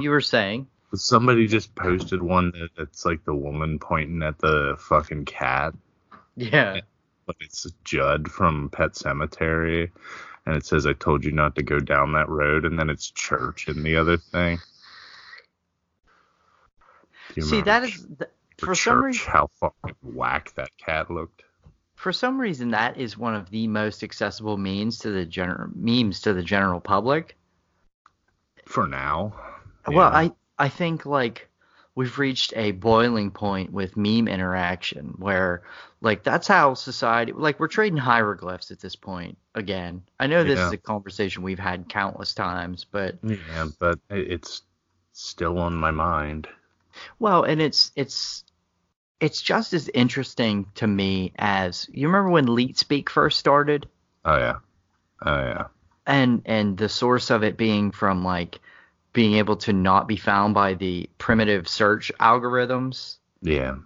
You were saying. Somebody just posted one that it's like the woman pointing at the fucking cat, Yeah. but it's Judd from Pet Sematary, and it says, "I told you not to go down that road," and then it's church in the other thing. See, that is th- for church some reason. how fucking whack that cat looked. For some reason, that is one of the most accessible means to the general memes to the general public. For now. Well, I I think like we've reached a boiling point with meme interaction where like that's how society like we're trading hieroglyphs at this point again. I know this Yeah. is a conversation we've had countless times, but Yeah, but it's still on my mind. well, and it's it's it's just as interesting to me as you remember when Leet Speak first started Oh yeah. Oh yeah. and and the source of it being from like being able to not be found by the primitive search algorithms. Yeah.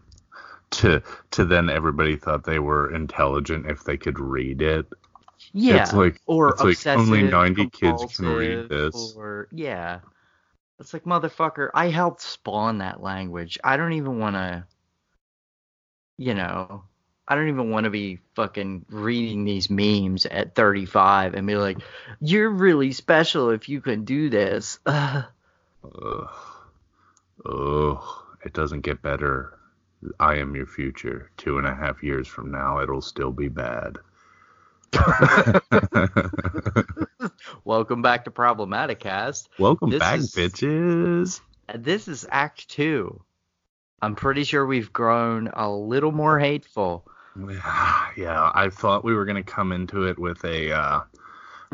To to then everybody thought they were intelligent if they could read it. Yeah. It's like or it's like obsessive, only 90 kids can read this. Or yeah, it's like motherfucker. I helped spawn that language. I don't even want to, you know, I don't even want to be fucking reading these memes at 35 and be like, you're really special if you can do this. Ugh. Ugh. Ugh. It doesn't get better. I am your future. Two and a half years from now, it'll still be bad. Welcome back to Problematic Cast. Welcome This back, is- bitches. Uh, this is Act Two. I'm pretty sure we've grown a little more hateful. Yeah, I thought we were gonna come into it with a uh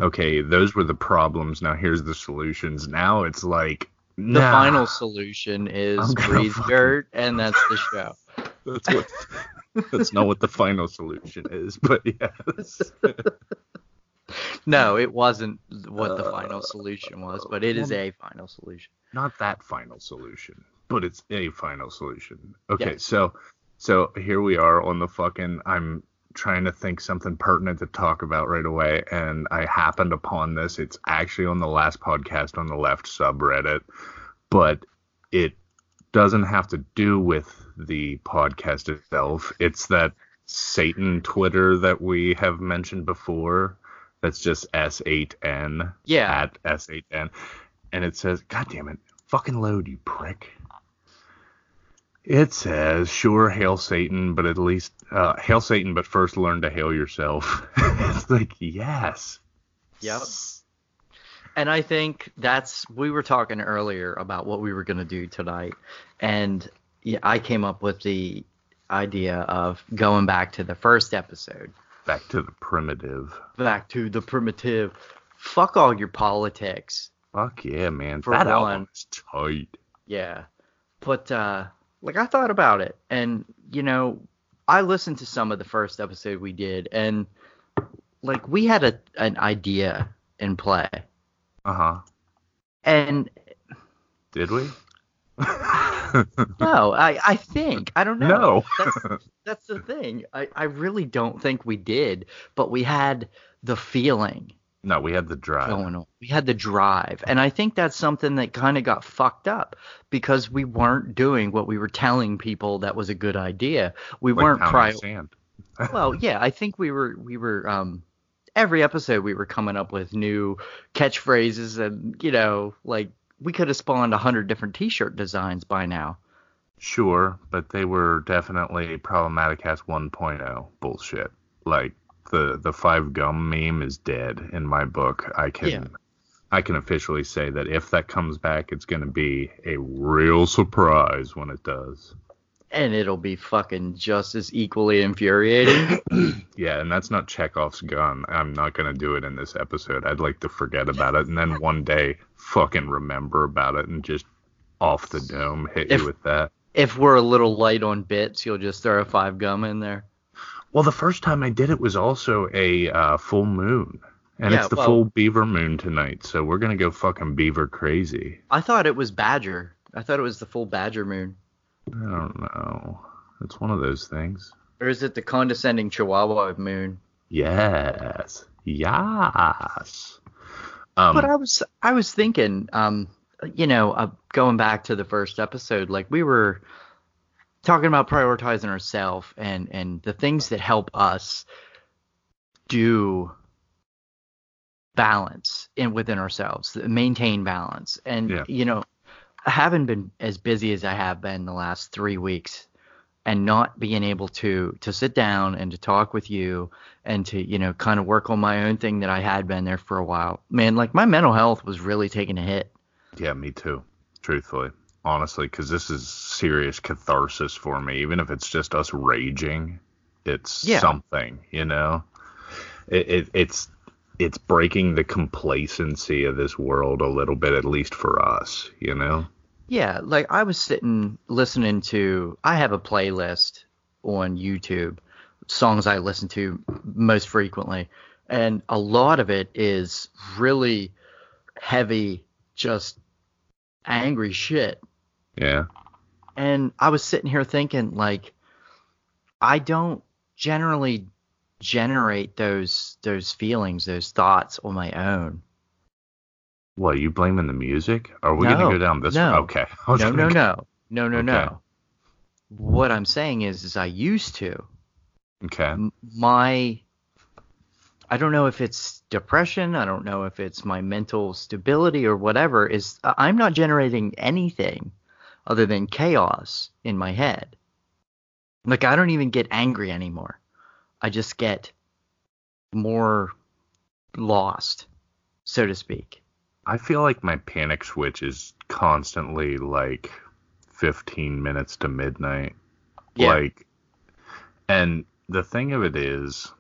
okay, those were the problems, now here's the solutions. Now it's like The nah, final solution is breathe fucking- dirt, and that's the show. That's what that's not what the final solution is, but yes. No, it wasn't what the Uh, final solution was, but it is a final solution. not that final solution, but it's a final solution. Okay, Yeah. so so here we are on the fucking I'm trying to think something pertinent to talk about right away and I happened upon this. It's actually on the last podcast on the left subreddit, but it doesn't have to do with the podcast itself. It's that Satan Twitter that we have mentioned before. That's just S8N Yeah, at S8N, and it says, "God damn it, fucking load, you prick." It says, "Sure, hail Satan, but at least uh, hail Satan, but first learn to hail yourself." it's like, yes. Yep. and I think that's we were talking earlier about what we were gonna do tonight, and yeah, I came up with the idea of going back to the first episode, Back to the primitive. back to the primitive. Fuck all your politics. Fuck yeah, man. For that one. album is tight. Yeah. But uh like I thought about it and you know, I listened to some of the first episode we did and like we had a an idea in play. Uh huh. And Did we? no, I I think I don't know. no. That's that's the thing. I I really don't think we did, but we had the feeling no, we had the drive. We had the drive. And I think that's something that kind of got fucked up because we weren't doing what we were telling people that was a good idea. We like weren't prior. Well, yeah, I think we were we were um every episode we were coming up with new catchphrases and you know, like we could have spawned a hundred different t-shirt designs by now. Sure, but they were definitely problematic as 1.0 bullshit. Like the the five gum meme is dead in my book. I can Yeah. I can officially say that if that comes back, it's going to be a real surprise when it does. And it'll be fucking just as equally infuriating. Yeah, and that's not Chekhov's gun. I'm not going to do it in this episode. I'd like to forget about it and then one day fucking remember about it and just off the dome hit If- you with that. if we're a little light on bits, you'll just throw a five gum in there. Well, the first time I did it was also a uh, full moon, and Yeah, it's the well- full beaver moon tonight, so we're gonna go fucking beaver crazy. I thought it was Badger. I thought it was the full Badger moon. I don't know. It's one of those things. Or is it the condescending Chihuahua moon? Yes, yes. Um, But I was I was thinking, um, you know, uh, going back to the first episode, like we were talking about prioritizing ourselves and and the things that help us do balance in within ourselves, maintain balance. And Yeah. you know, I haven't been as busy as I have been the last three weeks and not being able to to sit down and to talk with you and to you know kind of work on my own thing that I had been there for a while. Man, like my mental health was really taking a hit. Yeah, me too. Truthfully, honestly, because this is serious catharsis for me. Even if it's just us raging, it's Yeah. something. You know, it, it it's it's breaking the complacency of this world a little bit, at least for us. You know. Yeah, like I was sitting listening to I have a playlist on YouTube, songs I listen to most frequently, and a lot of it is really heavy, just angry shit. Yeah. And I was sitting here thinking like I don't generally generate those those feelings, those thoughts on my own. What are you blaming the music? Are we No, gonna go down this? no. Okay. Was No, no, no. No, no, Okay. no. What I'm saying is is I used to. Okay. my I don't know if it's depression, I don't know if it's my mental stability or whatever is I'm not generating anything other than chaos in my head. Like I don't even get angry anymore. I just get more lost, so to speak. I feel like my panic switch is constantly like 15 minutes to midnight. Yeah. Like, and the thing of it is,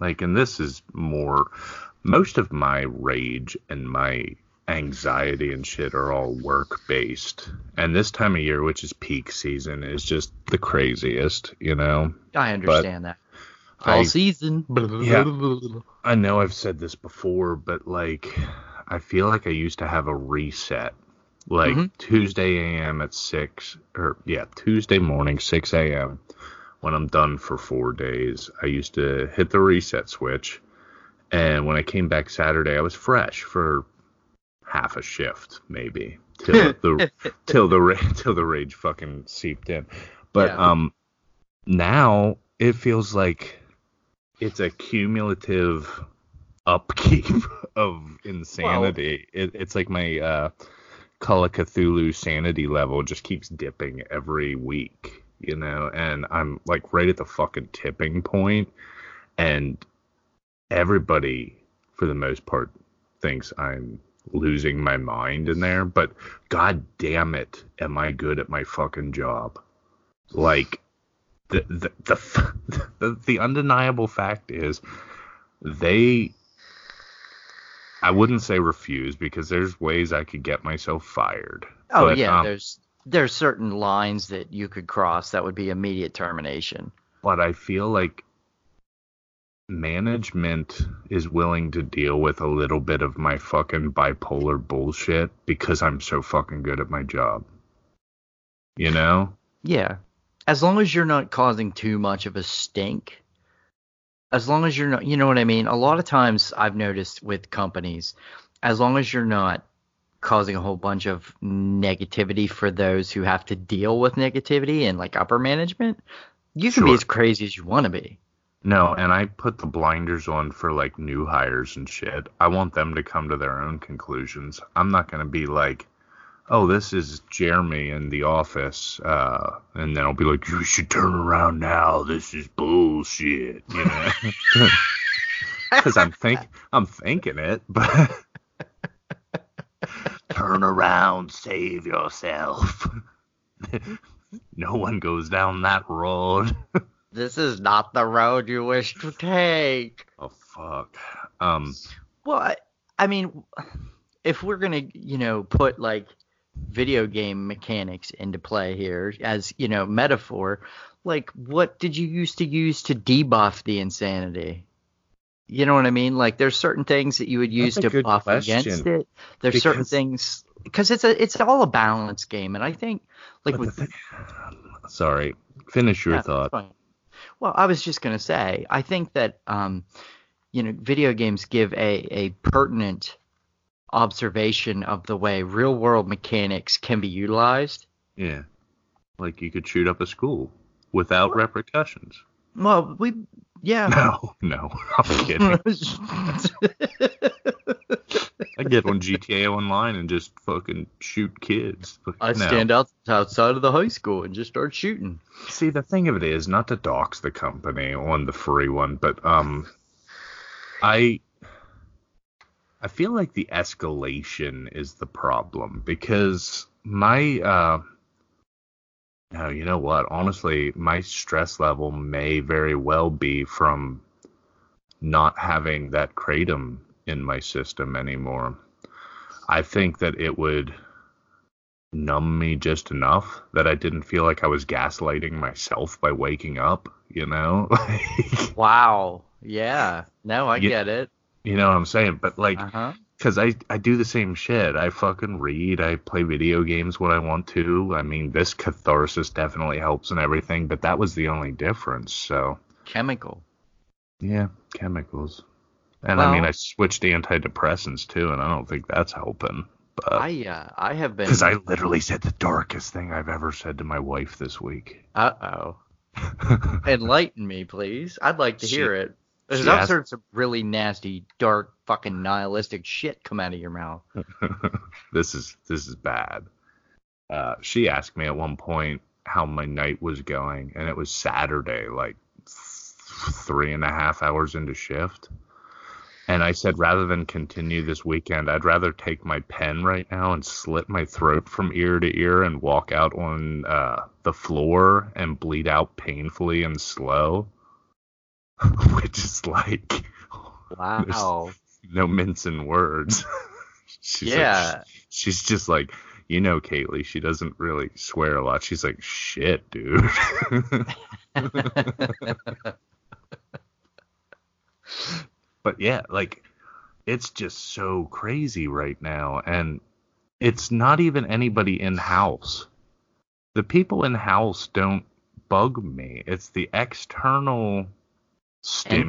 like, and this is more, most of my rage and my anxiety and shit are all work based. And this time of year, which is peak season, is just the craziest, you know? I understand that. I- season. Yeah. I know I've said this before, but like I feel like I used to have a reset. Like Mhm. Tuesday AM at six or yeah, Tuesday morning, six AM when I'm done for four days. I used to hit the reset switch and when I came back Saturday I was fresh for half a shift, maybe. Till the till the till the rage fucking seeped in. But Yeah. um now it feels like it's a cumulative upkeep of insanity. it, it's like my uh, Call of Cthulhu sanity level just keeps dipping every week, you know, and I'm like right at the fucking tipping point, and everybody, for the most part, thinks I'm losing my mind in there, but god damn it, am I good at my fucking job? Like, the the the, the, the undeniable fact is they I wouldn't say refuse because there's ways I could get myself fired. Oh But, yeah, um, there's there's certain lines that you could cross that would be immediate termination. but I feel like management is willing to deal with a little bit of my fucking bipolar bullshit because I'm so fucking good at my job. You know? Yeah. As long as you're not causing too much of a stink. As long as you're not, you know what I mean? A lot of times I've noticed with companies, as long as you're not causing a whole bunch of negativity for those who have to deal with negativity and like upper management, you can be as crazy as you want to be. No, and I put the blinders on for like new hires and shit. I want them to come to their own conclusions. I'm not going to be like, oh, this is Jeremy in the office. Uh, and then I'll be like, you should turn around now. This is bullshit. You know? Because I'm think I'm thinking it, but turn around, save yourself. no one goes down that road. This is not the road you wish to take. oh fuck. Um. Well, I, I mean, if we're gonna, you know, put like video game mechanics into play here as, you know, metaphor, like what did you used to use to debuff the insanity? You know what I mean? Like there's certain things that you would use That's to buff question, against it. There's certain things because it's a it's all a balance game, and I think like with thing- Sorry, finish your Yeah, thought. Well, I was just gonna say, I think that um, you know, video games give a a pertinent observation of the way real world mechanics can be utilized. Yeah. Like you could shoot up a school without repercussions. Well, we yeah. No, no, I'm kidding. I get on GTA Online and just fucking shoot kids. I no. stand out outside of the high school and just start shooting. See, the thing of it is, not to dox the company on the free one, but um, I I feel like the escalation is the problem because my uh no, you know what? Honestly, my stress level may very well be from not having that kratom in my system anymore. I think that it would numb me just enough that I didn't feel like I was gaslighting myself by waking up, you know? Wow. Yeah. No, I You- get it. you know what I'm saying? But like Uh huh. Cause I I do the same shit. I fucking read. I play video games when I want to. I mean, this catharsis definitely helps and everything, but that was the only difference. So Chemical. yeah, chemicals. And I mean, I switched antidepressants too, and I don't think that's helping. But I uh, I have been. because I literally said the darkest thing I've ever said to my wife this week. Uh oh. Enlighten me, please. I'd like to She- hear it. There's all asked- sorts of really nasty, dark, fucking nihilistic shit come out of your mouth. this is this is bad. Uh, she asked me at one point how my night was going, and it was Saturday, like th- three and a half hours into shift. And I said, rather than continue this weekend, I'd rather take my pen right now and slit my throat from ear to ear and walk out on uh, the floor and bleed out painfully and slow. Which is like Wow. no mincing words. She's like, yeah. she's just like, you know, Kaylee, she doesn't really swear a lot. She's like, shit, dude. But yeah, like, it's just so crazy right now. And it's not even anybody in house. The people in house don't bug me. It's the external stimuli,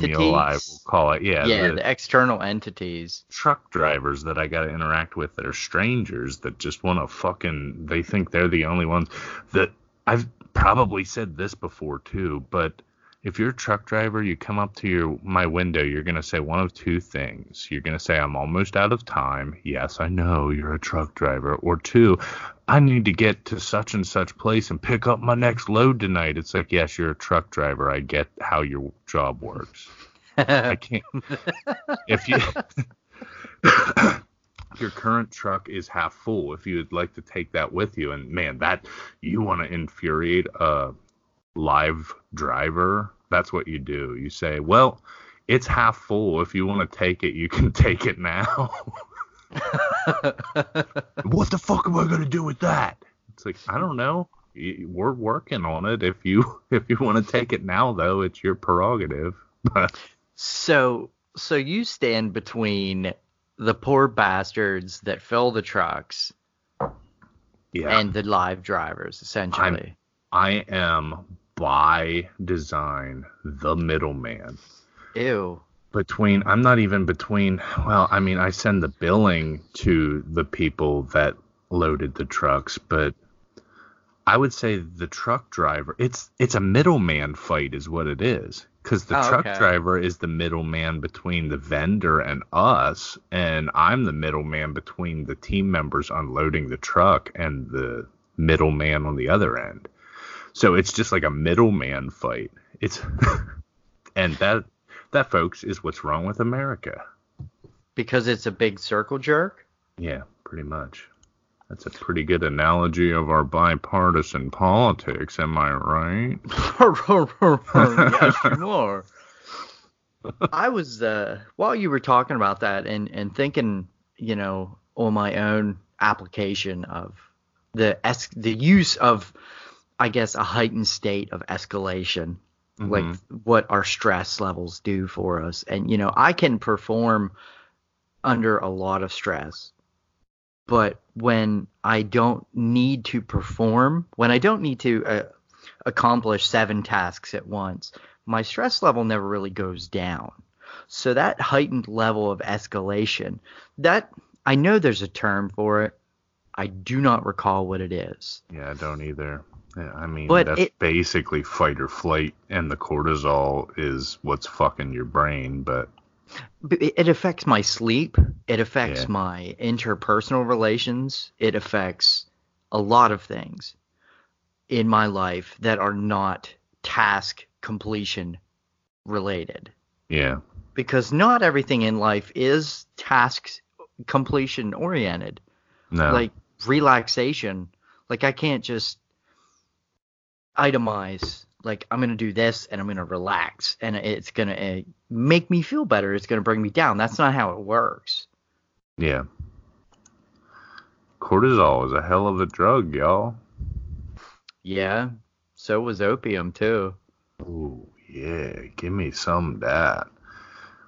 Entities? we'll call it. Yeah. yeah, the- the external entities. truck drivers that I got to interact with that are strangers that just want to fucking they think they're the only ones that I've probably said this before too, but if you're a truck driver, you come up to your my window, you're going to say one of two things. You're going to say I'm almost out of time. Yes, I know you're a truck driver. Or two, I need to get to such and such place and pick up my next load tonight. It's like, yes, you're a truck driver. I get how your job works. I can't. if you your current truck is half full, if you'd like to take that with you, and man, that you want to infuriate a live driver, that's what you do. You say, well, it's half full. If you want to take it, you can take it now. what the fuck am I gonna do with that? It's like I don't know. We're working on it. If you if you want to take it now, though, it's your prerogative. So, so you stand between the poor bastards that fill the trucks yeah, and the live drivers, essentially. I am by design the middleman Ew. between I'm not even between well I mean I send the billing to the people that loaded the trucks but I would say the truck driver it's it's a middleman fight is what it is cuz the Oh, truck okay. driver is the middleman between the vendor and us and I'm the middleman between the team members unloading the truck and the middleman on the other end so it's just like a middleman fight it's and that that folks is what's wrong with America. Because it's a big circle jerk? Yeah, pretty much. That's a pretty good analogy of our bipartisan politics, am I right? yes, you are. I was uh, while you were talking about that and and thinking, you know, on my own application of the es- the use of, I guess, a heightened state of escalation, like Mhm. what our stress levels do for us, and you know, I can perform under a lot of stress, but when I don't need to perform, when I don't need to uh, accomplish seven tasks at once, my stress level never really goes down. So that heightened level of escalation, that I know there's a term for it. I do not recall what it is. Yeah, I don't either. Yeah, I mean, But that's it- basically fight or flight, and the cortisol is what's fucking your brain. But It it affects my sleep. It affects Yeah. my interpersonal relations. It affects a lot of things in my life that are not task completion related. yeah, Because not everything in life is task completion oriented. no, Like relaxation. Like I can't just itemize like I'm gonna do this and I'm gonna relax and it's gonna uh, make me feel better. It's gonna bring me down. That's not how it works. yeah. Cortisol is a hell of a drug, y'all. Yeah. So was opium too. Ooh, yeah, give me some of that.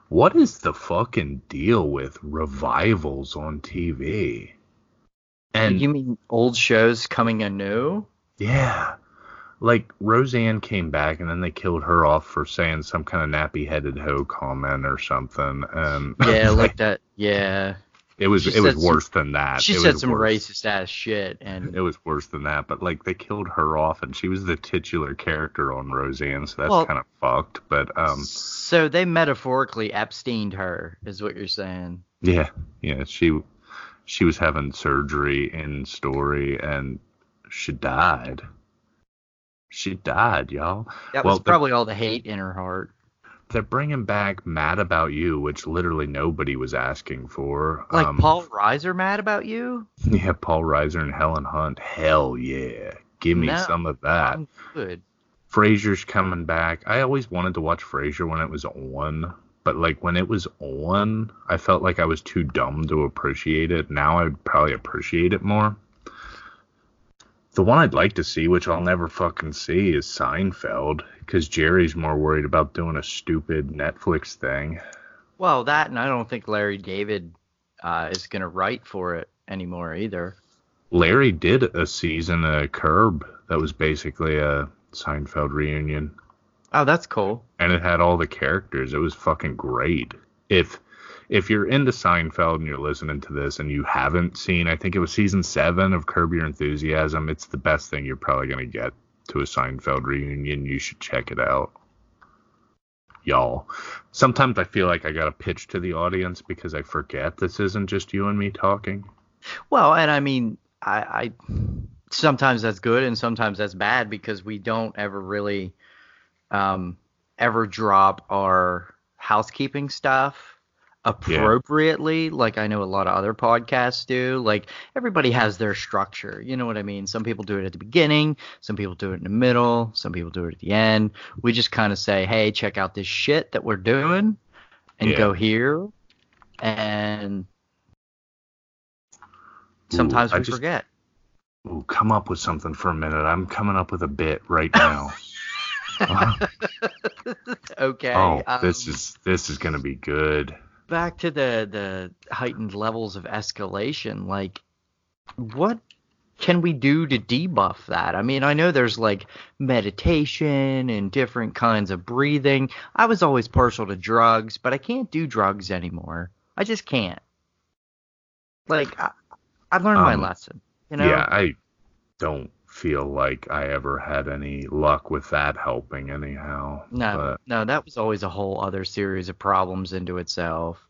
What is the fucking deal with revivals on TV? And you mean old shows coming anew? yeah, like Roseanne came back and then they killed her off for saying some kind of nappy-headed hoe comment or something. And Yeah, like that. Yeah. it was she it was some- worse than that. She It said some worse. racist ass shit and It was worse than that, but like they killed her off, and she was the titular character on Roseanne, so that's Well- kind of fucked. But um, so they metaphorically Epsteined her, is what you're saying. Yeah, yeah, she she was having surgery in story and she died. She died, y'all. That Well, was probably all the hate in her heart. They're bringing back Mad About You, which literally nobody was asking for. Like um, Paul Reiser mad about you? Yeah, Paul Reiser and Helen Hunt. Hell yeah. Give me No, some of that. I'm good. Frasier's coming back. I always wanted to watch Frasier when it was on, but like when it was on, I felt like I was too dumb to appreciate it. Now I'd probably appreciate it more. The one I'd like to see, which I'll never fucking see, is Seinfeld, because Jerry's more worried about doing a stupid Netflix thing. Well, that and I don't think Larry David uh, is gonna write for it anymore either. Larry did a season of Curb that was basically a Seinfeld reunion. Oh, that's cool. and it had all the characters. It was fucking great. If if you're into Seinfeld and you're listening to this and you haven't seen, I think it was season seven of Curb Your Enthusiasm. It's the best thing you're probably gonna get to a Seinfeld reunion. You should check it out, y'all. Sometimes I feel like I gotta pitch to the audience because I forget this isn't just you and me talking. Well, and I mean, I, I sometimes that's good and sometimes that's bad because we don't ever really um, ever drop our housekeeping stuff appropriately like I know a lot of other podcasts do. Like everybody has their structure. You know what I mean? Some people do it at the beginning, some people do it in the middle, some people do it at the end. We just kind of say, "Hey, check out this shit that we're doing." And Yeah. go here and sometimes I we just- forget. Ooh, come up with something for a minute. I'm coming up with a bit right now. okay. oh, this um, is this is gonna be good. Back to the the heightened levels of escalation. Like, what can we do to debuff that? I mean, I know there's like meditation and different kinds of breathing. I was always partial to drugs, but I can't do drugs anymore. I just can't. Like, I, I learned my Um, lesson. You know. Yeah, I don't feel like I ever had any luck with that helping anyhow. No, But no, that was always a whole other series of problems into itself.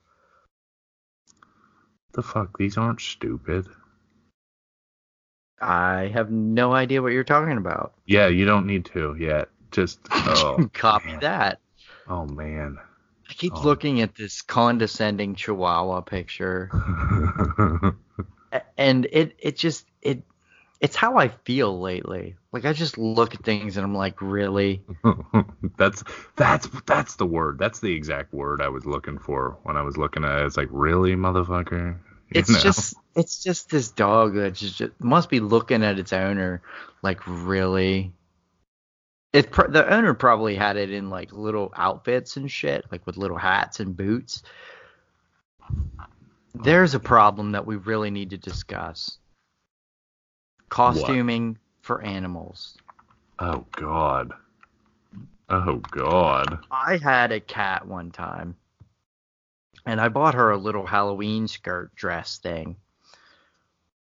the fuck, these aren't stupid. I have no idea what you're talking about. Yeah, you don't need to yet. Just oh, Copy man. that. Oh man. I keep Oh. looking at this condescending Chihuahua picture, and it it just it it's how I feel lately. Like I just look at things and I'm like, really? that's that's that's the word. That's the exact word I was looking for when I was looking at it. It's like, really, motherfucker? You It's know? just it's just this dog that just, just must be looking at its owner like, really? It pr- the owner probably had it in like little outfits and shit, like with little hats and boots. There's a problem that we really need to discuss. Costuming for animals. Oh god. Oh god. I had a cat one time. and I bought her a little Halloween skirt dress thing.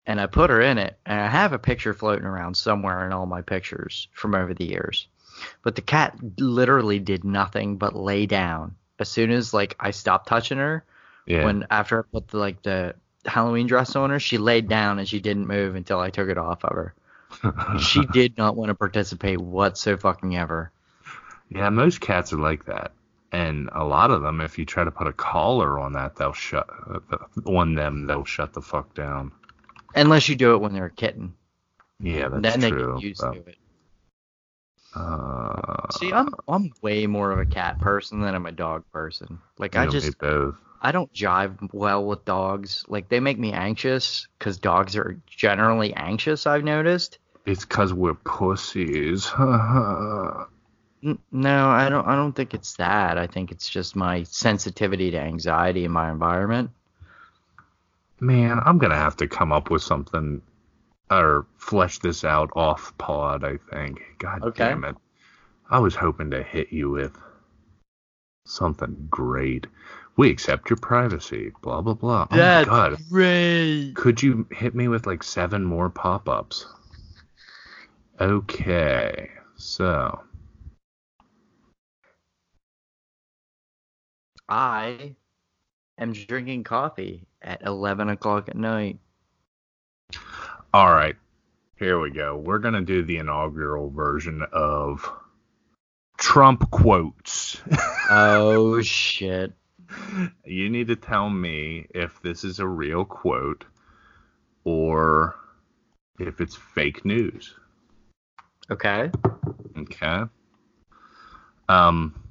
And I put her in it, and I have a picture floating around somewhere in all my pictures from over the years. But the cat literally did nothing but lay down as soon as like I stopped touching her. Yeah. When after I put the, like the Halloween dress on her, she laid down and she didn't move until I took it off of her. she did not want to participate whatsoever fucking ever. Yeah, most cats are like that. And a lot of them, if you try to put a collar on that, they'll shut on them. They'll shut the fuck down. Unless you do it when they're a kitten. Yeah, that's then they true. get used but, to it. uh, See, I'm I'm way more of a cat person than I'm a dog person. Like I just both. I don't jive well with dogs. Like they make me anxious because dogs are generally anxious. I've noticed. It's because we're pussies. No, I don't. I don't think it's that. I think it's just my sensitivity to anxiety in my environment. Man, I'm gonna have to come up with something or flesh this out off pod. I think. God Okay. damn it! I was hoping to hit you with something great. We accept your privacy. Blah blah blah. Oh my god! great. Could you hit me with like seven more pop-ups? Okay, so I am drinking coffee at 11 o'clock at night. all right, here we go. We're gonna do the inaugural version of Trump quotes. Oh shit. You need to tell me if this is a real quote or if it's fake news. Okay. Okay. Um,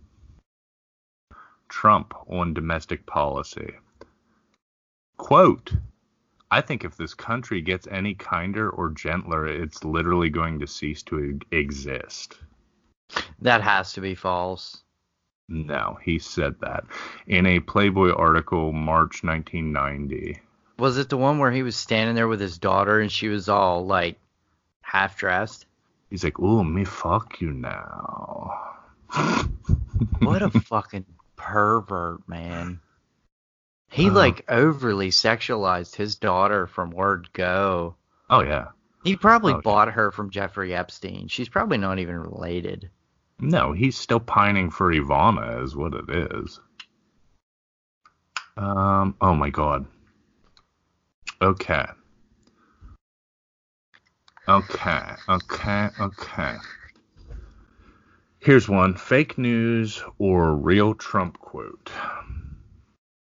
Trump on domestic policy. Quote I think if this country gets any kinder or gentler, it's literally going to cease to exist. That has to be false. No, he said that in a Playboy article, March 1990. Was it the one where he was standing there with his daughter and she was all like half dressed? He's like, "Ooh, me fuck you now." What a fucking pervert, man. He Uh. like overly sexualized his daughter from word go. Oh yeah. He probably Oh, yeah. bought her from Jeffrey Epstein. She's probably not even related. No, he's still pining for Ivana, is what it is. Um. Oh my God. Okay. Okay. Okay. Okay. Here's one: fake news or real Trump quote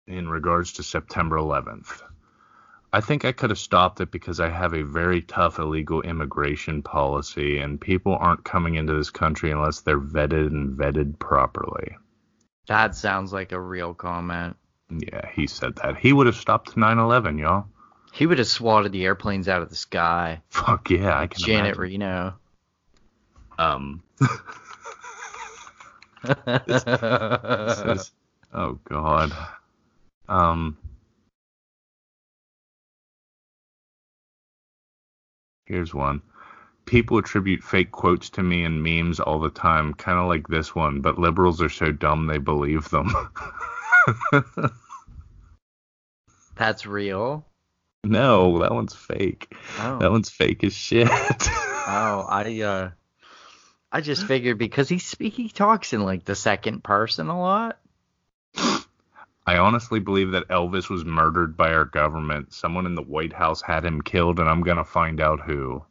in regards to September 11th. I think I could have stopped it because I have a very tough illegal immigration policy, and people aren't coming into this country unless they're vetted and vetted properly. That sounds like a real comment. Yeah, he said that. He would have stopped 9 11, y'all. He would have swatted the airplanes out of the sky. Fuck yeah, I can Janet imagine. Reno. Um, this is- oh god. Um, here's one. People attribute fake quotes to me in memes all the time, kind of like this one, but liberals are so dumb they believe them. That's real. no, that one's fake. Oh. That one's fake as shit. Oh, I uh, I just figured because he speak he talks in like the second person a lot. I honestly believe that Elvis was murdered by our government. Someone in the White House had him killed, and I'm gonna find out who.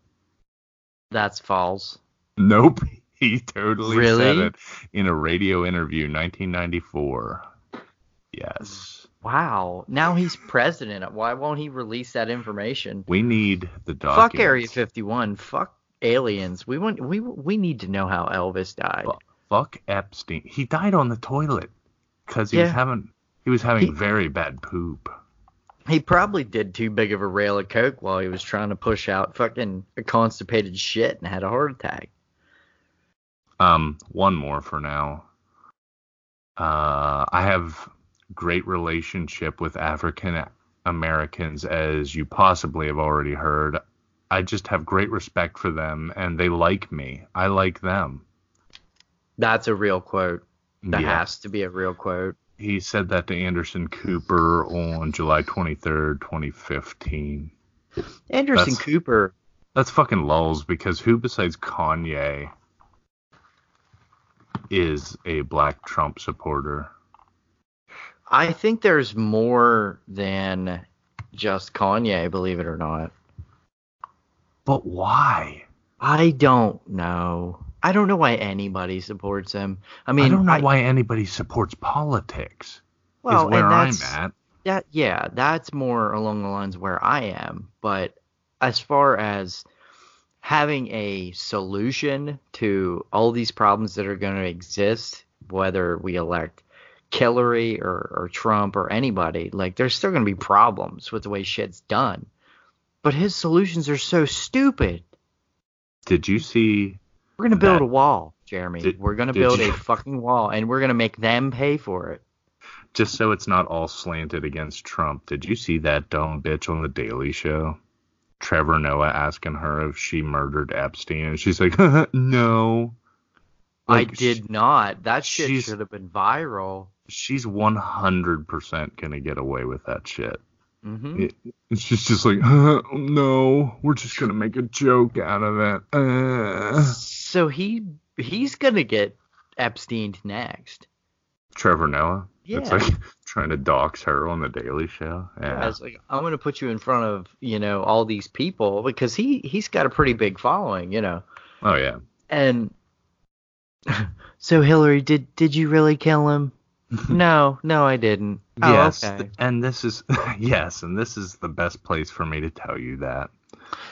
That's false. Nope. He totally said it in a radio interview, 1994. Yes. Wow. Now he's president. Why won't he release that information? We need the documents. Fuck Area 51. Fuck aliens. We want we we need to know how Elvis died. Fuck Epstein. He died on the toilet because he was Yeah. having he was having He- very bad poop. He probably did too big of a rail of coke while he was trying to push out fucking constipated shit and had a heart attack. Um, one more for now. Uh, I have great relationship with African Americans, as you possibly have already heard. I just have great respect for them, and they like me. I like them. That's a real quote. That yeah, has to be a real quote. He said that to Anderson Cooper on July 23rd, 2015. Anderson That's- Cooper. That's fucking lulls because who besides Kanye is a black Trump supporter? I think there's more than just Kanye, believe it or not. But why? I don't know. I don't know why anybody supports him. I mean, I, don't know why anybody supports politics. well, is where and I'm at. that yeah, that's more along the lines where I am. But as far as having a solution to all these problems that are going to exist, whether we elect Hillary or, or Trump or anybody, like there's still going to be problems with the way shit's done. But his solutions are so stupid. Did you see? We're going to build That- a wall, Jeremy. Did- we're going to build you- a fucking wall, and we're going to make them pay for it. Just so it's not all slanted against Trump. Did you see that dumb bitch on the Daily Show? Trevor Noah asking her if she murdered Epstein, and she's like, "No." I Like, did not. That shit should have been viral. She's 100% gonna get away with that shit. hmm It, it's just just like, uh, no, we're just gonna make a joke out of it. Uh. So he he's gonna get Epstein next. Trevor Noah. It's Yeah. like trying to dox her on the Daily Show. Yeah. Yeah. It's like I'm gonna put you in front of you know all these people because he he's got a pretty big following, you know. Oh yeah. And so Hillary, did did you really kill him? no, no, I didn't. Oh, yes. okay. and this is yes, and this is the best place for me to tell you that.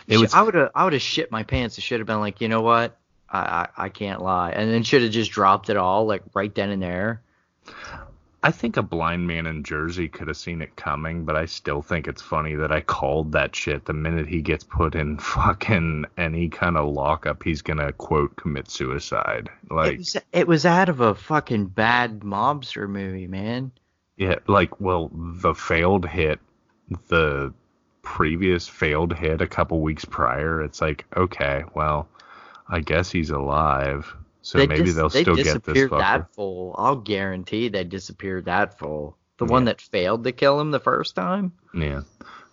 It was I would have I would have shit my pants. It should have been like, you know what? I, I I can't lie, and then should have just dropped it all like right then and there. I think a blind man in Jersey could have seen it coming, but I still think it's funny that I called that shit the minute he gets put in fucking any kind of lockup, he's gonna quote commit suicide. it Like was it was out of a fucking bad mobster movie, man. yeah, like well, the failed hit, the previous failed hit a couple weeks prior, it's like, okay, well, I guess he's alive. So They maybe dis- they'll they still get this disappeared fucker. that full. I'll guarantee they disappeared that full. The one that failed to kill him the first time. Yeah.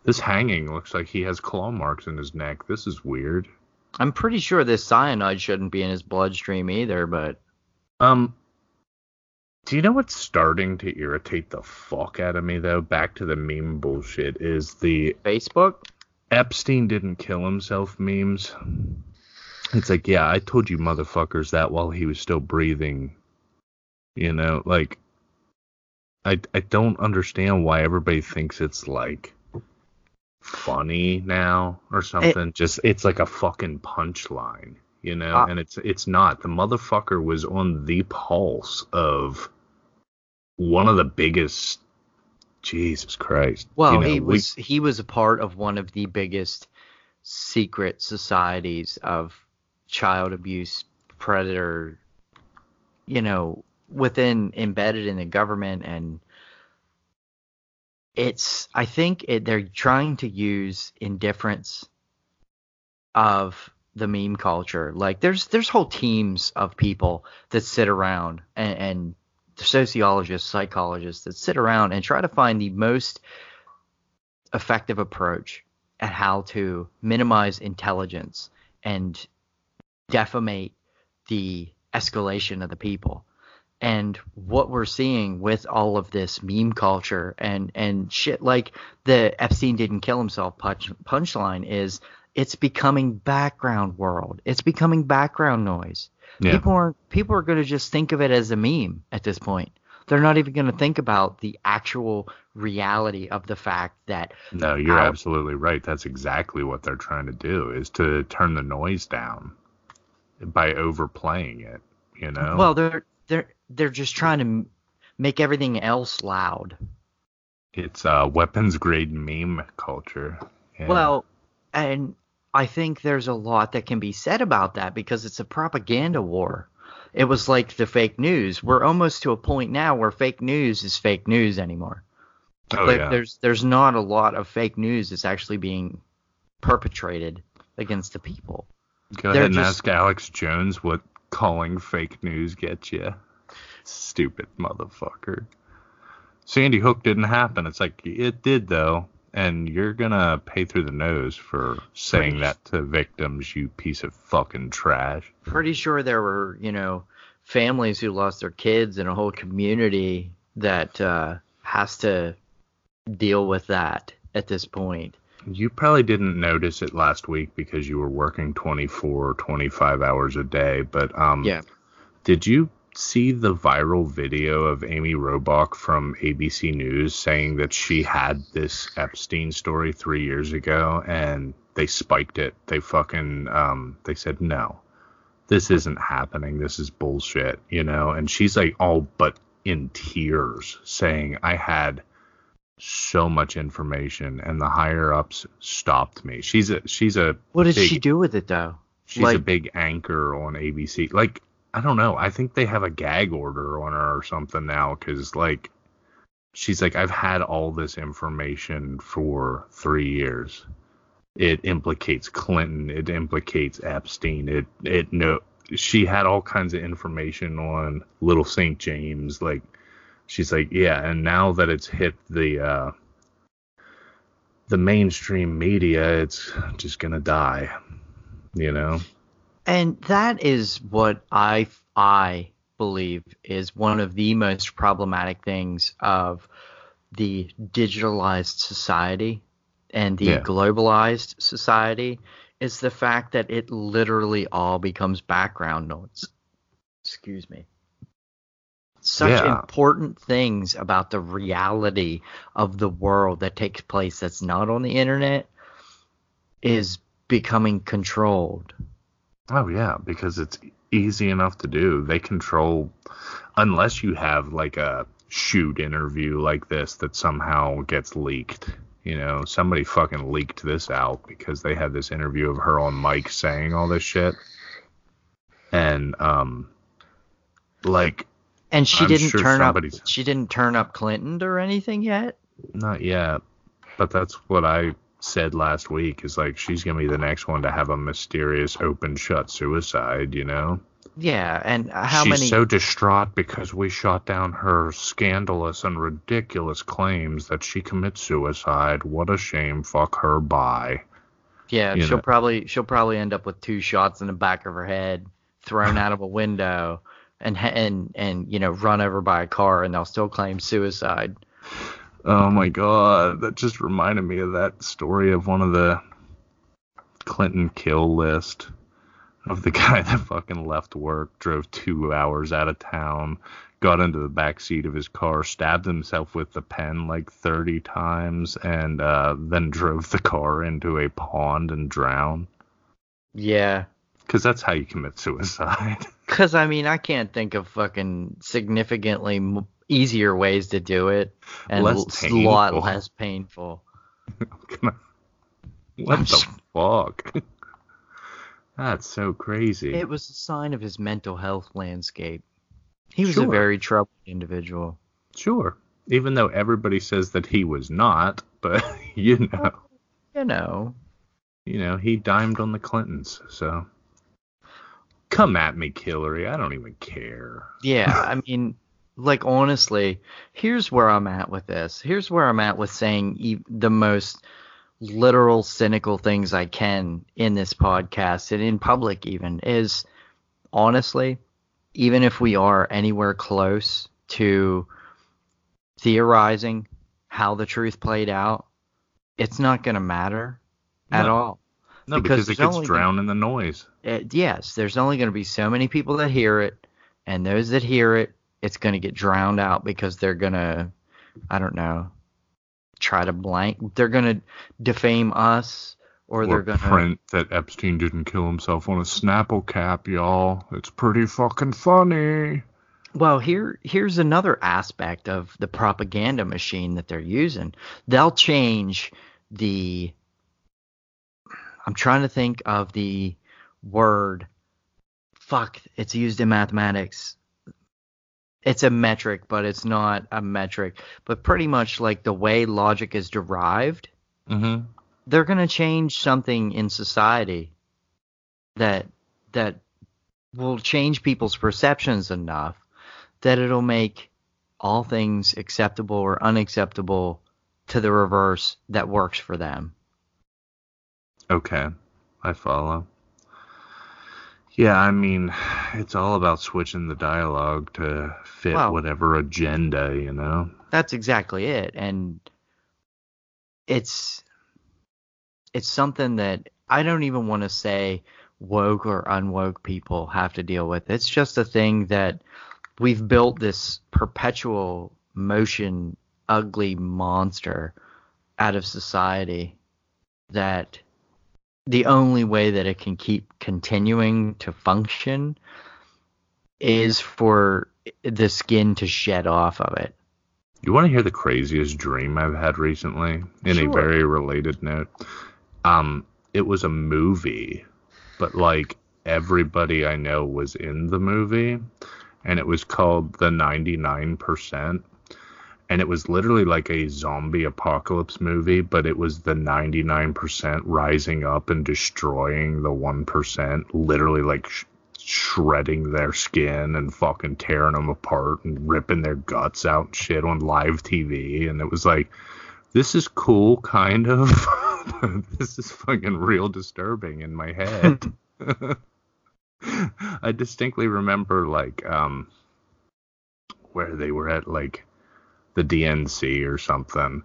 This hanging looks like he has claw marks in his neck. This is weird. I'm pretty sure this cyanide shouldn't be in his bloodstream either, but Um, do you know what's starting to irritate the fuck out of me though? Back to the meme bullshit is the Facebook. Epstein didn't kill himself memes. It's like, yeah, I told you motherfuckers that while he was still breathing. You know, like I I don't understand why everybody thinks it's like funny now or something. Just it's like a fucking punchline, you know, Ah. and it's it's not. The motherfucker was on the pulse of one of the biggest Jesus Christ. Well, you know, he we- was he was a part of one of the biggest secret societies of child abuse predator you know within embedded in the government. And it's i think it, they're trying to use indifference of the meme culture. Like there's there's whole teams of people that sit around and, and sociologists psychologists that sit around and try to find the most effective approach at how to minimize intelligence and defamate the escalation of the people. And what we're seeing with all of this meme culture and and shit like the Epstein didn't kill himself punch, punchline is it's becoming background world. It's becoming background noise. yeah. People aren't people are going to just think of it as a meme at this point. They're not even going to think about the actual reality of the fact that No, you're How- absolutely right. That's exactly what they're trying to do is to turn the noise down by overplaying it, you know? well they're they're they're just trying to make everything else loud. it's uh weapons grade meme culture. Yeah. Well, and I think there's a lot that can be said about that because it's a propaganda war. It was like the fake news. We're almost to a point now where fake news is fake news anymore. oh, like yeah. there's there's not a lot of fake news that's actually being perpetrated against the people. Go they're ahead and just- ask Alex Jones what calling fake news gets you. Stupid motherfucker. Sandy Hook didn't happen. It's like it did though, and you're gonna pay through the nose for saying that to victims, you piece of fucking trash. Pretty sure there were, you know, families who lost their kids and a whole community that uh, has to deal with that at this point. You probably didn't notice it last week because you were working 24, 25 hours a day, but um Yeah. Did you see the viral video of Amy Robach from ABC News saying that she had this Epstein story three years ago and they spiked it? They fucking um they said no. This isn't happening. This is bullshit, you know? And she's like all but in tears saying I had so much information and the higher ups stopped me. She's a she's a What did big- she do with it though? She's a big anchor on ABC. Like, I don't know. I think they have a gag order on her or something now because, like, she's like, I've had all this information for three years. It implicates Clinton. It implicates Epstein. It it no. She had all kinds of information on Little St. James. Like, she's like, yeah. And now that it's hit the uh, the mainstream media, it's just gonna die. You know. And that is what I I believe is one of the most problematic things of the digitalized society and the Yeah. globalized society is the fact that it literally all becomes background noise. Excuse me. Such Yeah. important things about the reality of the world that takes place that's not on the internet is becoming controlled. Oh yeah, because it's easy enough to do. They control unless you have like a shoot interview like this that somehow gets leaked. You know, somebody fucking leaked this out because they had this interview of her on mic saying all this shit. And um like And she I'm didn't sure turn up. She didn't turn up Clinton or anything yet. not yet, but that's what I said last week is like she's going to be the next one to have a mysterious open shut suicide, you know. Yeah, and how She's many? so distraught because we shot down her scandalous and ridiculous claims that she commits suicide. What a shame. Fuck her. Bye. yeah, you she'll know. probably she'll probably end up with two shots in the back of her head, thrown out of a window, and and and you know run over by a car, and they'll still claim suicide. Oh my god, that just reminded me of that story of one of the Clinton kill list of the guy that fucking left work, drove two hours out of town, got into the back seat of his car, stabbed himself with the pen like 30 times, and uh, then drove the car into a pond and drowned. Yeah, Because that's how you commit suicide. because I mean I can't think of fucking significantly m- easier ways to do it, and Less a lot less painful. what I'm the fuck? That's so crazy. It was a sign of his mental health landscape. He was a very troubled individual. Sure. Even though everybody says that he was not, but you know, You know, you know, he dimed on the Clintons, so come at me, Hillary. I don't even care. Yeah, I mean, like honestly, here's where I'm at with this. Here's where I'm at with saying e- the most literal cynical things I can in this podcast and in public even is honestly, even if we are anywhere close to theorizing how the truth played out, it's not going to matter at all. No, Because because, it gets drowned in the noise. it, yes, there's only going to be so many people that hear it, and those that hear it, it's going to get drowned out because they're going to, I don't know, try to blank. They're going to defame us, or, Or they're going to. print that Epstein didn't kill himself on a Snapple cap, y'all. It's pretty fucking funny. Well, here here's another aspect of the propaganda machine that they're using. They'll change the. I'm trying to think of the word. Fuck, it's used in mathematics. It's a metric, but it's not a metric. But pretty much like the way logic is derived, Mm-hmm. they're going to change something in society that that will change people's perceptions enough that it'll make all things acceptable or unacceptable to the reverse that works for them. Okay, I follow. Yeah, I mean, it's all about switching the dialogue to fit Well- whatever agenda, you know? That's exactly it. And it's it's something that I don't even want to say woke or unwoke people have to deal with. It's just a thing that we've built this perpetual motion ugly monster out of society that the only way that it can keep continuing to function is for the skin to shed off of it. You want to hear the craziest dream I've had recently? In a very related note. Um, it was a movie, but like everybody I know was in the movie, and it was called The 99%. And it was literally like a zombie apocalypse movie, but it was the 99% rising up and destroying the 1%, literally like sh- shredding their skin and fucking tearing them apart and ripping their guts out and shit on live TV. And it was like, this is cool, kind of. this is fucking real disturbing in my head. I distinctly remember like um where they were at like the DNC or something.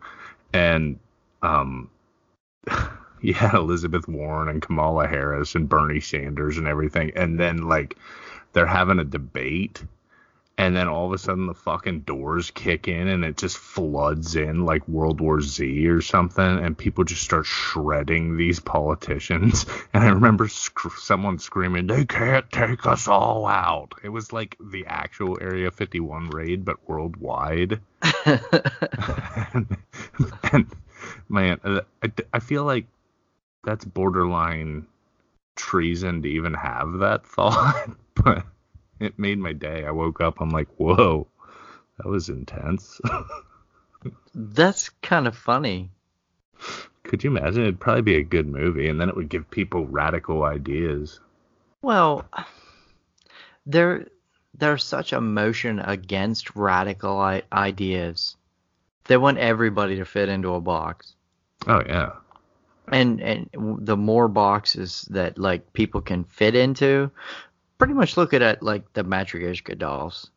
And um yeah, Elizabeth Warren and Kamala Harris and Bernie Sanders and everything. And then like they're having a debate and then all of a sudden the fucking doors kick in and it just floods in like World War Z or something and people just start shredding these politicians. And I remember sc- someone screaming they can't take us all out. It was like the actual Area 51 raid but worldwide. And, and man uh, I, I feel like that's borderline treason to even have that thought but it made my day. I woke up, I'm like, whoa, that was intense. That's kind of funny. Could you imagine? It'd probably be a good movie, and then it would give people radical ideas. Well, there there's such a motion against radical I- ideas. They want everybody to fit into a box. Oh yeah, And and the more boxes that like people can fit into, pretty much look at it like the Matryoshka dolls.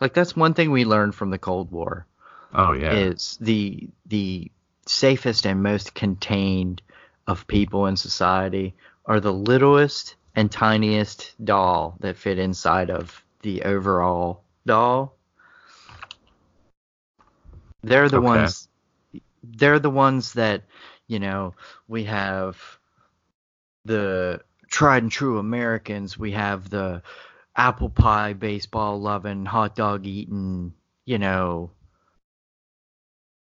Like that's one thing we learned from the Cold War oh yeah. is the the safest and most contained of people in society are the littlest and tiniest doll that fit inside of the overall doll. They're the Okay. ones they're the ones that, you know, we have the tried and true Americans, we have the apple pie baseball loving, hot dog eating, you know,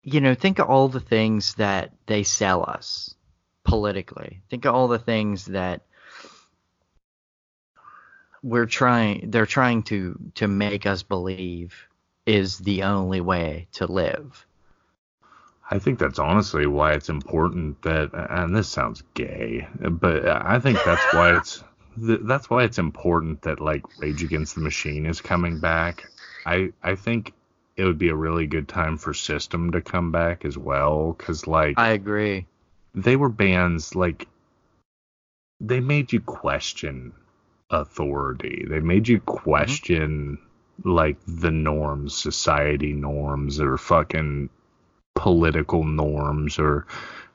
you know, think of all the things that they sell us politically. Think of all the things that we're trying they're trying to to make us believe is the only way to live. I think that's honestly why it's important that, and this sounds gay, but I think that's why it's that's why it's important that like Rage Against the Machine is coming back. I I think it would be a really good time for System to come back as well, because like I agree. they were bands like they made you question authority. They made you mm-hmm. question like the norms, society norms, or fucking political norms, or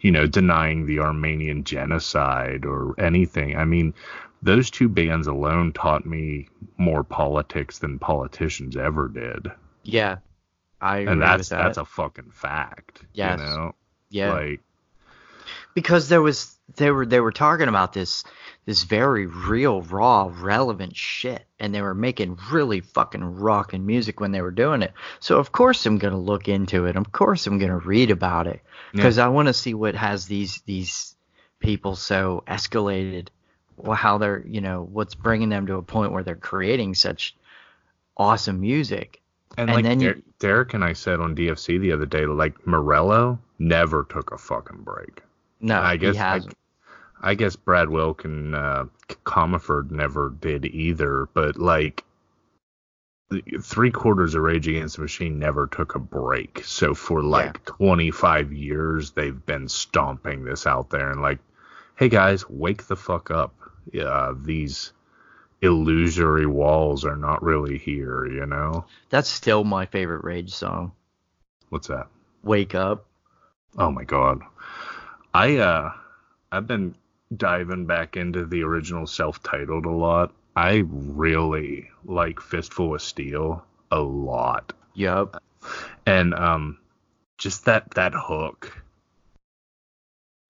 you know, denying the Armenian genocide or anything. I mean, those two bands alone taught me more politics than politicians ever did, Yeah. I agree and that's that. that's a fucking fact. Yes. You know, yeah. like because there was they were they were talking about this this very real raw relevant shit and they were making really fucking rockin' music when they were doing it. So of course i'm gonna look into it. Of course i'm gonna read about it. Because i want to see what has these these people so escalated well, how they're you know what's bringing them to a point where they're creating such awesome music. And, And like then Der- you- Derek and I said on DFC the other day, like Morello never took a fucking break. No I guess he I, hasn't I guess Brad Wilk and uh, Commerford never did either. But like three quarters of Rage Against the Machine never took a break. So for like yeah. 25 years, they've been stomping this out there and like, hey guys, wake the fuck up. Yeah, these illusory walls are not really here, you know? That's still my favorite Rage song. What's that? Wake Up. Oh my god. I uh I've been diving back into the original self-titled a lot. I really like Fistful of Steel a lot. Yep. And um just that that hook.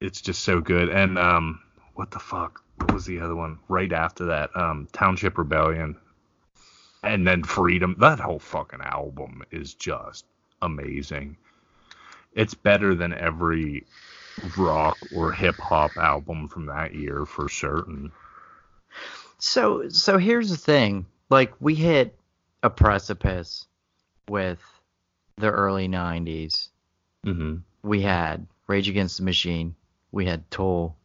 It's just so good. And um what the fuck? What was the other one? Right after that, um Township Rebellion. And then Freedom. That whole fucking album is just amazing. It's better than every rock or hip hop album from that year for certain. So so here's the thing. Like we hit a precipice with the early 90s. Mm-hmm. We had Rage Against the Machine. We had Tool.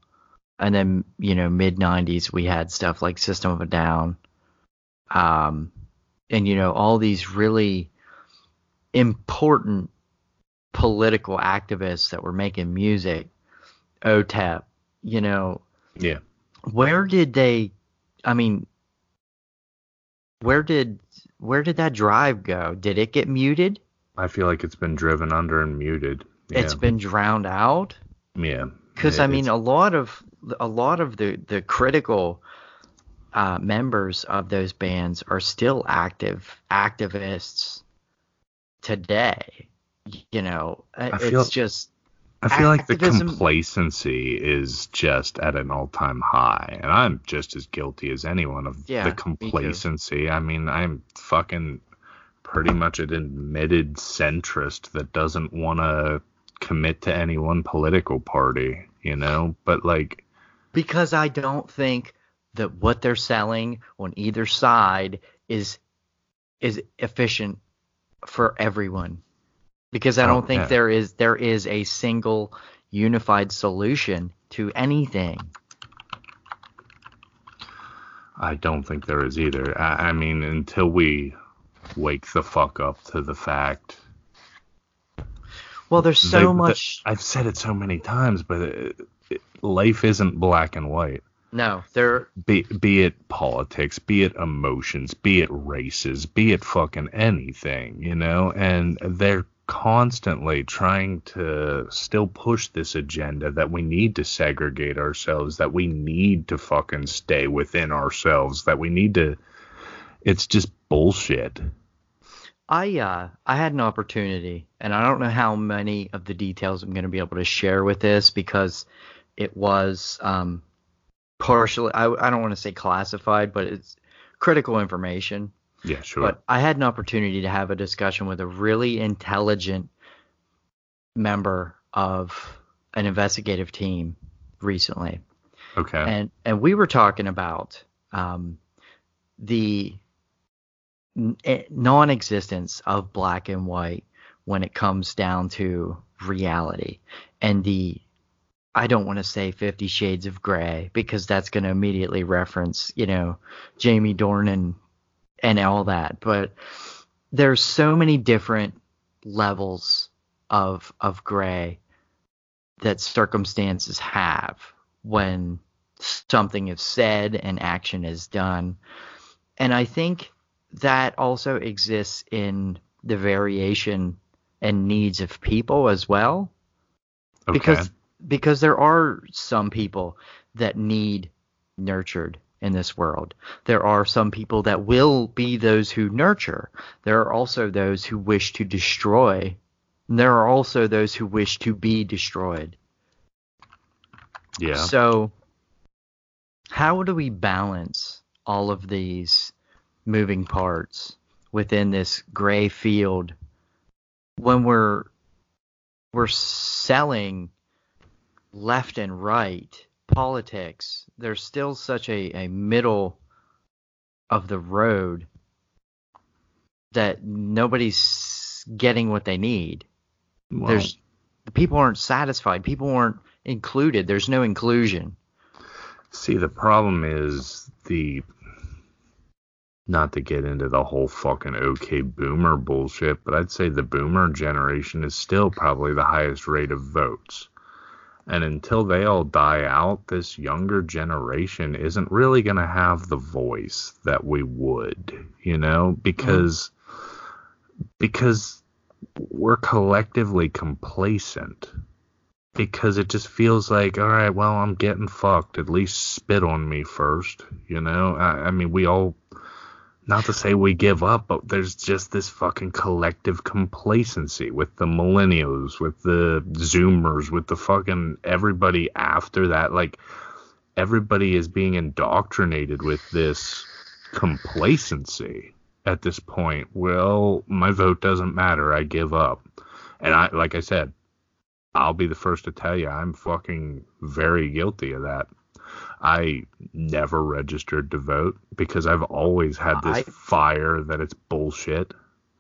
And then, you know, mid 90s, we had stuff like System of a Down. Um, and, you know, all these really important political activists that were making music. OTEP, you know. Yeah. Where did they I mean, where did where did that drive go? Did it get muted? I feel like it's been driven under and muted. Yeah. It's been drowned out. Yeah. Because I mean, a lot of a lot of the the critical uh, members of those bands are still active activists today. You know, uh, I it's feel, just I feel like the complacency is just at an all-time high, and I'm just as guilty as anyone of yeah, the complacency. Me I mean, I'm fucking pretty much an admitted centrist that doesn't want to commit to any one political party, you know. But like, because I don't think that what they're selling on either side is is efficient for everyone because I don't think there is there is a single unified solution to anything. I don't think there is either. I, I mean, until we wake the fuck up to the fact. Well, there's so they, much. The, I've said it so many times, but it, it, life isn't black and white. No, there. Be be it politics, be it emotions, be it races, be it fucking anything, you know, and they're constantly trying to still push this agenda that we need to segregate ourselves, that we need to fucking stay within ourselves, that we need to it's just bullshit. I uh I had an opportunity and I don't know how many of the details I'm going to be able to share with this because it was um partially I I don't want to say classified, but it's critical information. Yeah, sure. But I had an opportunity to have a discussion with a really intelligent member of an investigative team recently. Okay. And and we were talking about um, the eh, non-existence of black and white when it comes down to reality and the I don't want to say 50 shades of gray because that's going to immediately reference, you know, Jamie Dornan and all that. But there's so many different levels of of gray that circumstances have when something is said and action is done. And I think that also exists in the variation and needs of people as well. Okay. Because because there are some people that need nurtured in this world. There are some people that will be those who nurture. There are also those who wish to destroy. And there are also those who wish to be destroyed. Yeah. So, how do we balance all of these moving parts within this gray field when we're we're selling left and right politics, there's still such a, a middle of the road that nobody's getting what they need. Wow. There's the people aren't satisfied. People aren't included. There's no inclusion. See, the problem is the not to get into the whole fucking okay boomer bullshit, but I'd say the boomer generation is still probably the highest rate of votes. And until they all die out, this younger generation isn't really going to have the voice that we would, you know, because mm. because we're collectively complacent. Because it just feels like, all right, well, I'm getting fucked. At least spit on me first, you know. I, I mean, we all not to say we give up, but there's just this fucking collective complacency with the millennials, with the zoomers, with the fucking everybody after that. Like everybody is being indoctrinated with this complacency at this point. Well, my vote doesn't matter. I give up. And I like I said, I'll be the first to tell you I'm fucking very guilty of that. I never registered to vote because I've always had this I, fire that it's bullshit,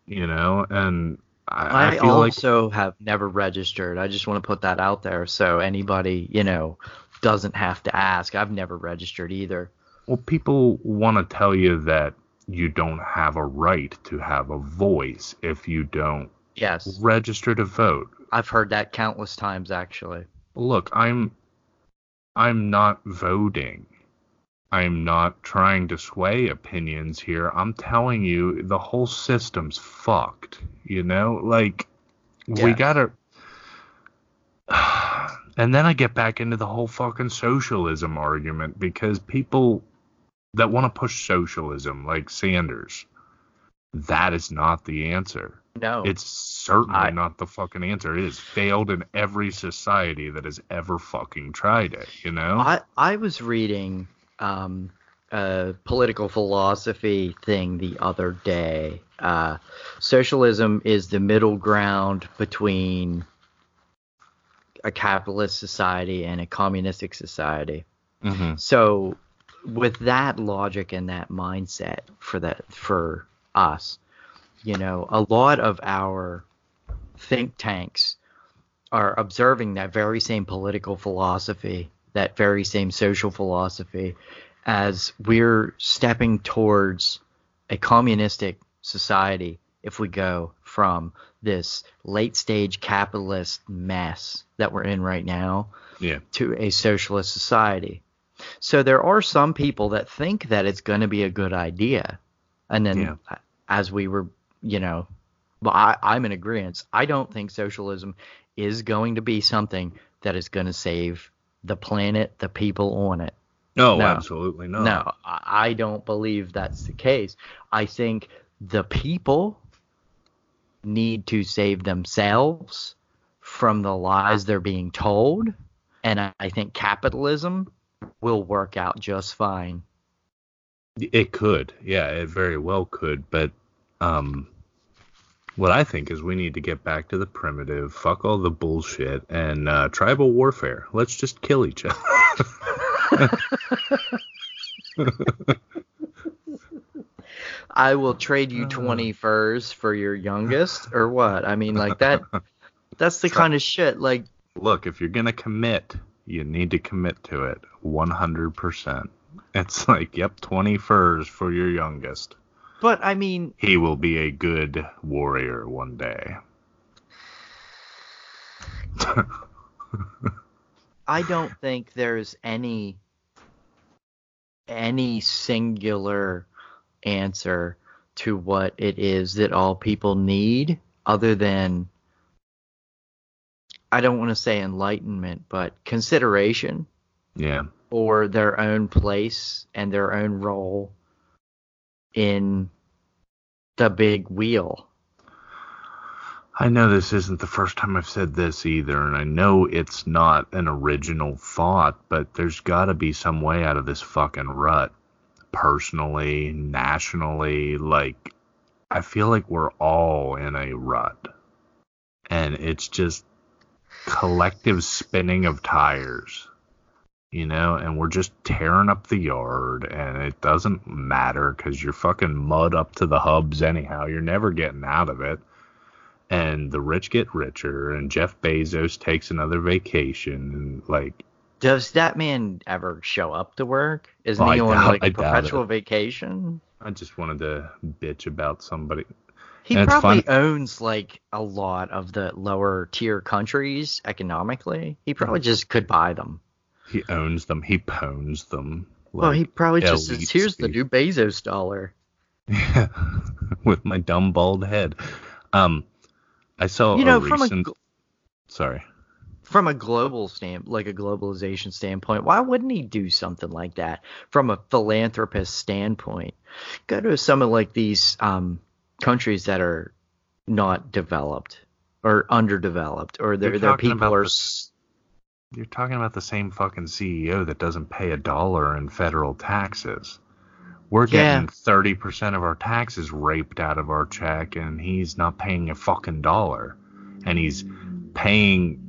you know, and I, I, I also like, have never registered. I just want to put that out there so anybody, you know, doesn't have to ask. I've never registered either. Well, people want to tell you that you don't have a right to have a voice if you don't yes register to vote. I've heard that countless times actually. Look, I'm I'm not voting. I'm not trying to sway opinions here. I'm telling you, the whole system's fucked. You know, like yes. we gotta. And then I get back into the whole fucking socialism argument because people that want to push socialism, like Sanders, that is not the answer. No. It's certainly I, not the fucking answer. It has failed in every society that has ever fucking tried it, you know? I, I was reading um, a political philosophy thing the other day. Uh, socialism is the middle ground between a capitalist society and a communistic society. Mm-hmm. So, with that logic and that mindset for that for us, you know, a lot of our think tanks are observing that very same political philosophy, that very same social philosophy, as we're stepping towards a communistic society if we go from this late stage capitalist mess that we're in right now yeah. to a socialist society. So there are some people that think that it's going to be a good idea. And then yeah. as we were you know, but I, I'm in agreement. I don't think socialism is going to be something that is going to save the planet, the people on it. No, no, absolutely not. No, I don't believe that's the case. I think the people need to save themselves from the lies they're being told, and I think capitalism will work out just fine. It could, yeah, it very well could, but um, what I think is we need to get back to the primitive, fuck all the bullshit, and uh, tribal warfare. Let's just kill each other. I will trade you 20 furs for your youngest, or what? I mean, like that. That's the kind of shit. Like, look, if you're gonna commit, you need to commit to it 100%. It's like, yep, 20 furs for your youngest. But I mean, he will be a good warrior one day. I don't think there's any any singular answer to what it is that all people need other than I don't want to say enlightenment, but consideration. Yeah. For their own place and their own role in the big wheel. I know this isn't the first time I've said this either, and I know it's not an original thought, but there's got to be some way out of this fucking rut. Personally, nationally, like, I feel like we're all in a rut. And it's just collective spinning of tires you know, and we're just tearing up the yard, and it doesn't matter because you're fucking mud up to the hubs anyhow. You're never getting out of it. And the rich get richer, and Jeff Bezos takes another vacation, and like. Does that man ever show up to work? Isn't oh, he on like a perpetual vacation? I just wanted to bitch about somebody. He And probably owns like a lot of the lower tier countries economically. He probably just could buy them. He owns them. He pwns them. well, he probably just says, "Here's the new Bezos dollar." Yeah, with my dumb bald head. Um, I saw you know, a from a recent. gl- Sorry. from a global stamp, like a globalization standpoint, why wouldn't he do something like that? From a philanthropist standpoint, go to some of like these um, countries that are not developed or underdeveloped, or their their people about are. the s- You're talking about the same fucking CEO that doesn't pay a dollar in federal taxes. We're getting thirty percent of our taxes raped out of our check, and he's not paying a fucking dollar. And he's paying.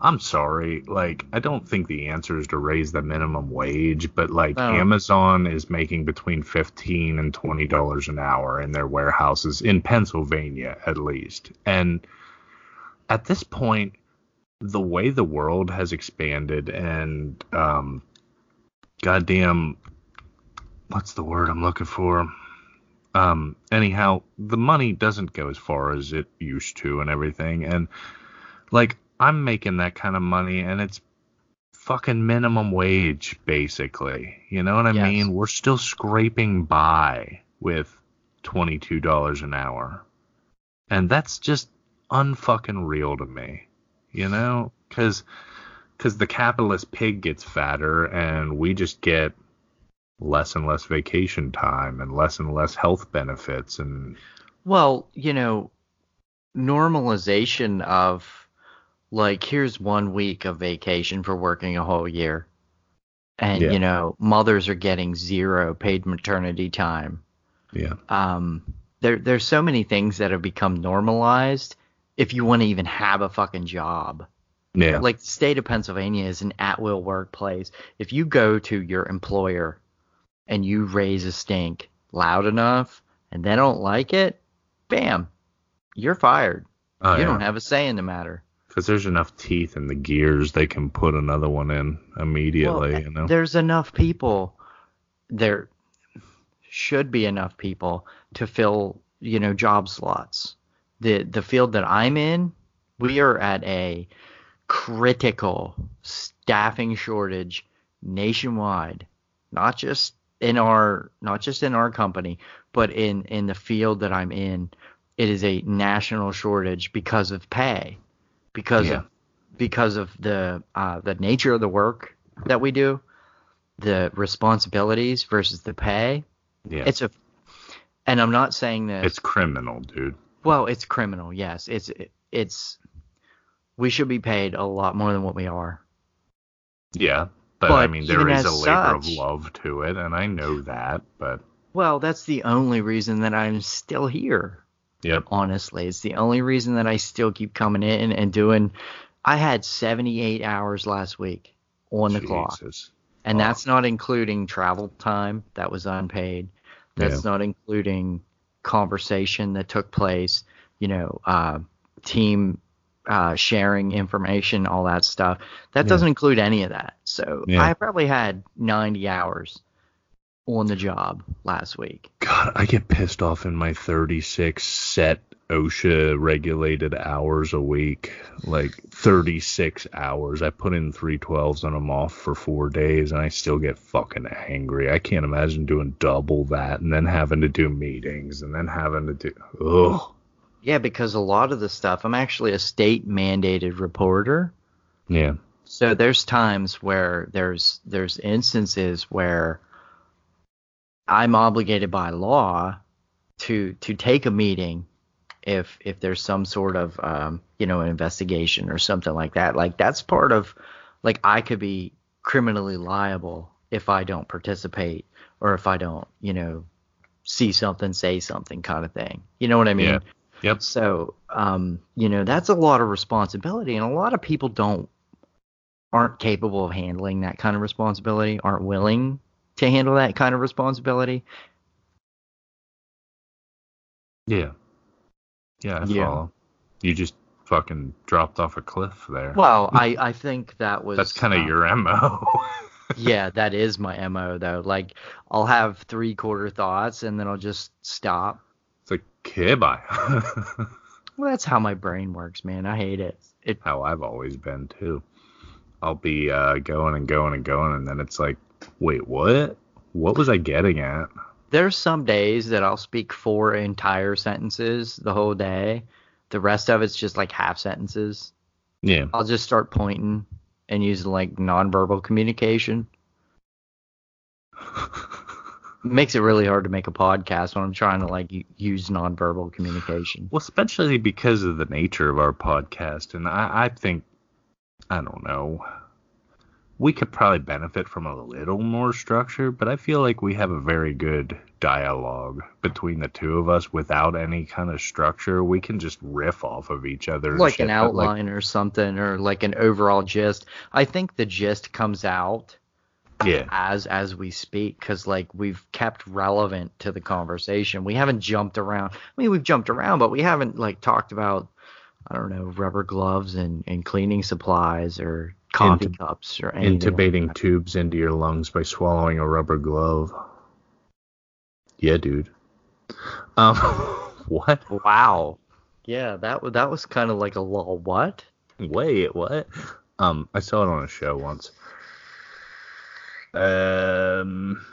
I'm sorry, like I don't think the answer is to raise the minimum wage, but like No. Amazon is making between fifteen and twenty dollars an hour in their warehouses in Pennsylvania, at least, and at this point, the way the world has expanded and um, goddamn, what's the word I'm looking for? Um, anyhow, the money doesn't go as far as it used to and everything, and like I'm making that kind of money, and it's fucking minimum wage basically. You know what I Yes. mean? We're still scraping by with twenty two dollars an hour, and that's just unfucking real to me. You know, because because the capitalist pig gets fatter, and we just get less and less vacation time and less and less health benefits and Well, you know, normalization of like here's one week of vacation for working a whole year. And Yeah. you know, mothers are getting zero paid maternity time. yeah Um there there's so many things that have become normalized if you want to even have a fucking job. yeah Like the state of Pennsylvania is an at will workplace. If you go to your employer and you raise a stink loud enough and they don't like it, bam, you're fired. Oh, you yeah. don't have a say in the matter. because there's enough teeth in the gears they can put another one in immediately Well, you know There's enough people. There should be enough people to fill, you know, job slots. The the field that I'm in, we are at a critical staffing shortage nationwide. Not just in our not just in our company, but in in the field that I'm in, it is a national shortage because of pay. Because Yeah. of because of the uh, the nature of the work that we do, the responsibilities versus the pay. yeah It's a, and I'm not saying this. it's criminal dude well, it's criminal. Yes, it's it's. We should be paid a lot more than what we are. yeah but, i mean there is a as labor of such- love to it and i know that but Well, that's the only reason that I'm still here. yep Honestly, it's the only reason that I still keep coming in and doing. I had 78 hours last week on the clock. And that's not including travel time that was unpaid. That's not including conversation that took place, you know, uh, team uh, sharing information, all that stuff. That Yeah. doesn't include any of that. So Yeah. I probably had 90 hours on the job last week. God, I get pissed off in my 36 set OSHA regulated hours a week. Like 36 hours. I put in 312s and I'm off for four days and I still get fucking angry. I can't imagine doing double that and then having to do meetings and then having to do. Ugh. Yeah, because a lot of the stuff, I'm actually a state mandated reporter. Yeah. So there's times where there's there's instances where I'm obligated by law to to take a meeting if if there's some sort of um, you know an investigation or something like that. Like that's part of like I could be criminally liable if I don't participate or if I don't you know see something, say something kind of thing. You know what I mean? Yeah. Yep. So, um, you know, that's a lot of responsibility, and a lot of people don't aren't capable of handling that kind of responsibility, aren't willing to handle that kind of responsibility. Yeah. Yeah, I Yeah. follow. You just fucking dropped off a cliff there. Well, I I think that was That's kind of uh, your MO. yeah, that is my mo though. Like I'll have three quarter thoughts and then I'll just stop. It's like, okay, bye. Well, that's how my brain works, man. I hate it. It How I've always been too. I'll be uh, going and going and going, and then it's like, wait, what? What was I getting at? there's some days that I'll speak four entire sentences the whole day. The rest of it's just like half sentences. Yeah. I'll just start pointing and using like nonverbal communication. makes it really hard to make a podcast when I'm trying to like use nonverbal communication. Well, especially because of the nature of our podcast, and I, I think, I don't know, we could probably benefit from a little more structure, but I feel like we have a very good dialogue between the two of us without any kind of structure. We can just riff off of each other. Like shit, an but, like, outline or something or like an overall gist. I think the gist comes out yeah. as as we speak because like we've kept relevant to the conversation. We haven't jumped around. I mean, we've jumped around, but we haven't like talked about I don't know rubber gloves and and cleaning supplies or coffee Intub- cups or anything. like Intubating that. tubes into your lungs by swallowing a rubber glove. Yeah, dude. Um, what? Wow. Yeah, that was that was kind of like a little what? Wait, what? Um, I saw it on a show once. Um,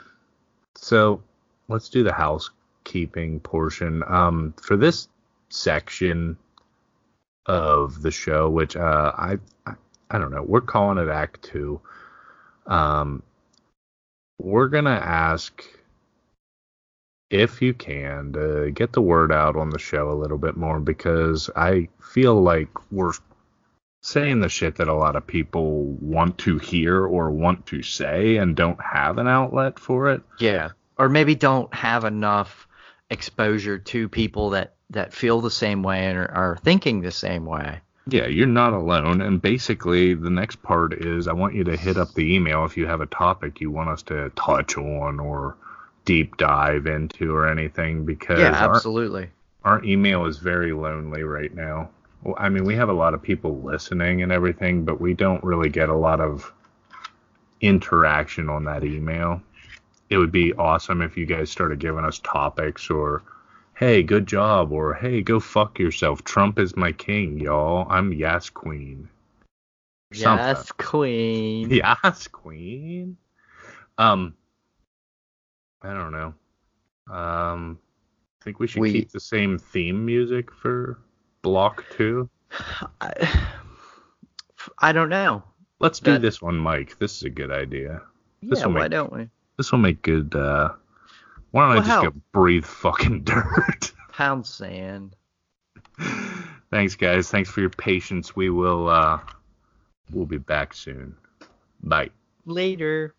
so let's do the housekeeping portion. Um, for this section of the show, which uh, I, I I don't know, we're calling it Act Two. Um, we're gonna ask if you can to get the word out on the show a little bit more because I feel like we're saying the shit that a lot of people want to hear or want to say and don't have an outlet for it. Yeah. Or maybe don't have enough exposure to people that that feel the same way and are, are thinking the same way. Yeah, you're not alone. And basically, the next part is I want you to hit up the email if you have a topic you want us to touch on or deep dive into or anything because yeah, absolutely. our email is very lonely right now. I mean, we have a lot of people listening and everything, but we don't really get a lot of interaction on that email. It would be awesome if you guys started giving us topics or, hey, good job, or hey, go fuck yourself. Trump is my king, y'all. I'm Yas Queen. Something. Yes, queen. Yas Queen. Um, I don't know. Um, I think we should We- keep the same theme music for block two. I, I don't know. Let's do That- this one, Mike. This is a good idea. This Yeah, will why don't we? This will make good. uh Why don't I just how? go breathe fucking dirt? Pound sand. Thanks, guys. Thanks for your patience. We will. uh We'll be back soon. Bye. Later.